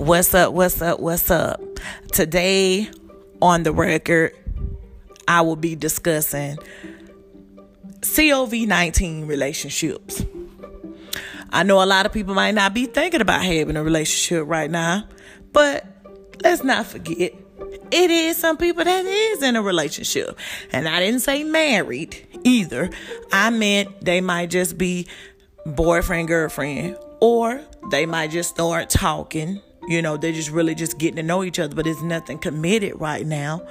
What's up? What's up? What's up? Today on the record, I will be discussing COVID 19 relationships. I know a lot of people might not be thinking about having a relationship right now, but let's not forget it is some people that is in a relationship. And I didn't say married either. I meant they might just be boyfriend, girlfriend, or they might just start talking you know, they're just really just getting to know each other, but it's nothing committed right now.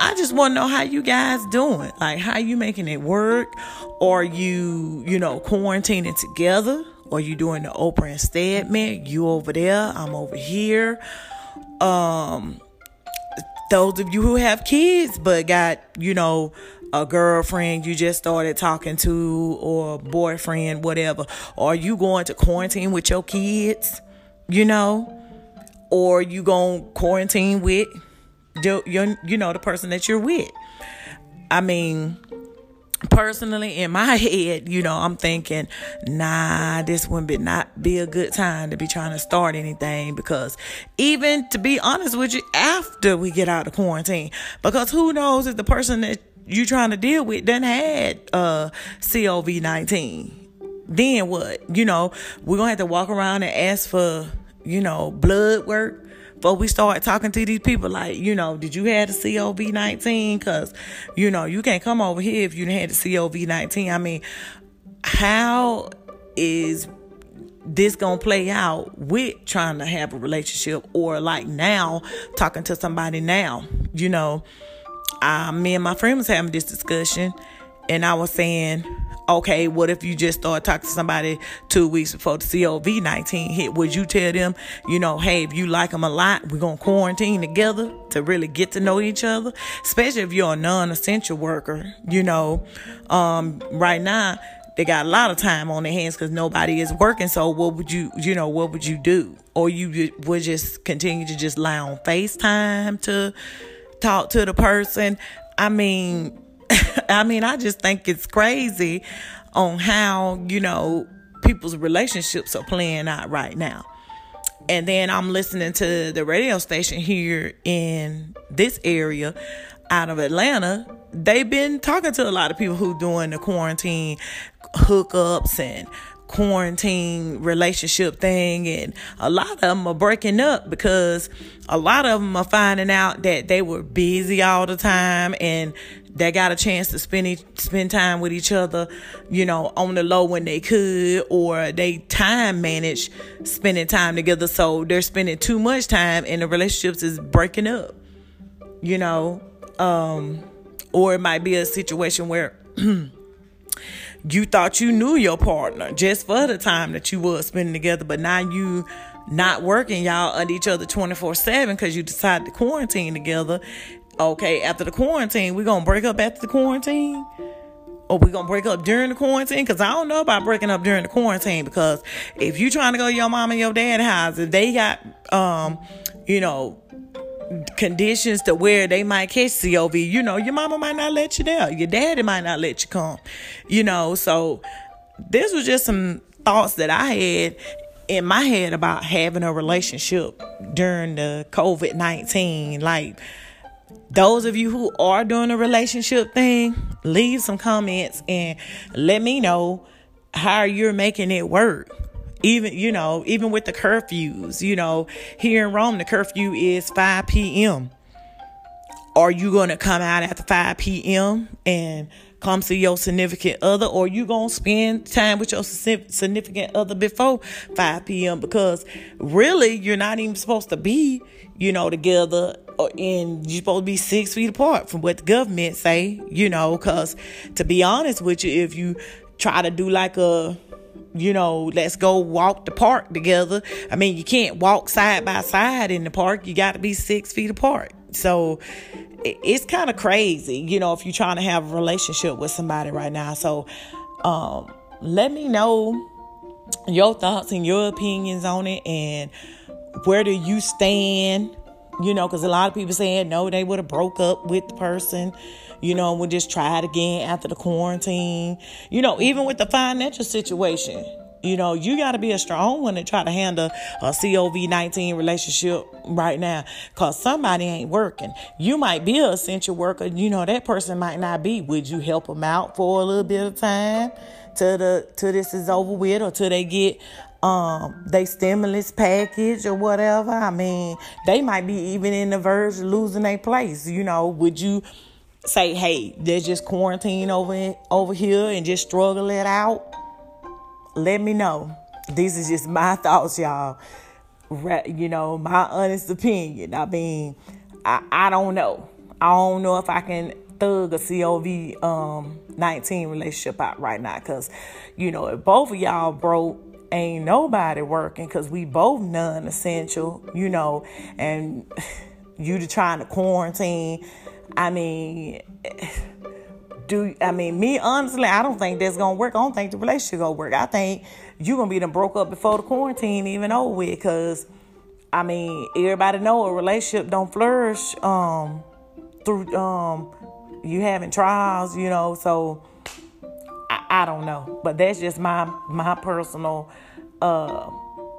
I just want to know how you guys doing. Like, how you making it work? Are you, you know, quarantining together? Or you doing the Oprah and Stedman? You over there, I'm over here. Um, those of you who have kids but got, you know, a girlfriend you just started talking to or boyfriend, whatever. Are you going to quarantine with your kids, you know? Or you going to quarantine with your, your, you know, the person that you're with. I mean, personally in my head, you know, I'm thinking, nah, this wouldn't be not be a good time to be trying to start anything because even to be honest with you, after we get out of quarantine, because who knows if the person that you're trying to deal with done had uh COVID nineteen. Then what? You know, we're gonna have to walk around and ask for you know, blood work before we start talking to these people like, you know, did you have the COVID 19? Because, you know, you can't come over here if you had the COVID 19. I mean, how is this gonna play out with trying to have a relationship or like now talking to somebody now? You know, uh, me and my friend was having this discussion and I was saying, okay, what if you just start talking to somebody two weeks before the COVID 19 hit? Would you tell them, you know, hey, if you like them a lot, we're going to quarantine together to really get to know each other? Especially if you're a non essential worker, you know, um, right now, they got a lot of time on their hands because nobody is working. So what would you, you know, what would you do? Or you would just continue to just lie on FaceTime to talk to the person? I mean, I mean, I just think it's crazy on how, you know, people's relationships are playing out right now. And then I'm listening to the radio station here in this area out of Atlanta. They've been talking to a lot of people who doing the quarantine hookups and quarantine relationship thing and a lot of them are breaking up because a lot of them are finding out that they were busy all the time and they got a chance to spend spend time with each other, you know, on the low when they could, or they time manage spending time together. So they're spending too much time, and the relationships is breaking up. You know, um, or it might be a situation where. you thought you knew your partner just for the time that you were spending together, but now you not working y'all under each other 24 7 because you decided to quarantine together okay, after the quarantine, we're gonna break up after the quarantine? Or we gonna break up during the quarantine? Cause I don't know about breaking up during the quarantine because if you trying to go to your mom and your dad house, if they got um, you know, conditions to where they might catch COVID, you know, your mama might not let you there. Your daddy might not let you come. You know, so this was just some thoughts that I had in my head about having a relationship during the COVID 19. Like, those of you who are doing a relationship thing, leave some comments and let me know how you're making it work. Even, you know, even with the curfews, you know, here in Rome, the curfew is 5 p.m. Are you to come out after 5 p.m. and come see your significant other, or you to spend time with your significant other before 5 p.m. because really you're not even supposed to be, you know, together and you're supposed to be six feet apart from what the government say, you know, because to be honest with you, if you try to do like a you know, let's go walk the park together. I mean, you can't walk side by side in the park. You got to be six feet apart. So it's kind of crazy, you know, if you're trying to have a relationship with somebody right now. So um, let me know your thoughts and your opinions on it and where do you stand you know, because a lot of people saying no, they would have broke up with the person, you know, would just try it again after the quarantine. You know, even with the financial situation, You know, you got to be a strong one to try to handle a COVID 19 relationship right now because somebody ain't working. You might be an essential worker. You know, that person might not be. Would you help them out for a little bit of time till, the, till this is over with or till they get um they stimulus package or whatever? I mean, they might be even in the verge of losing their place. You know, would you say, hey, there's just quarantine over, over here and just struggle it out? let me know. These is just my thoughts, y'all. You know, my honest opinion. I mean, I, I don't know. I don't know if I can thug a COVID um, 19 relationship out right now. Because, you know, if both of y'all broke, ain't nobody working because we both non essential, you know, and you to trying to quarantine. I mean, do I mean me honestly? I don't think that's gonna work. I don't think the relationship gonna work. I think you gonna be them broke up before the quarantine even over with. Because I mean, everybody know a relationship don't flourish um through um you having trials, you know. So I don't know, but that's just my my personal uh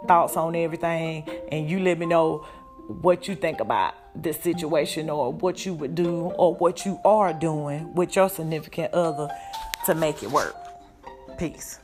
thoughts on everything, and you let me know what you think about this situation or what you would do or what you are doing with your significant other to make it work. Peace.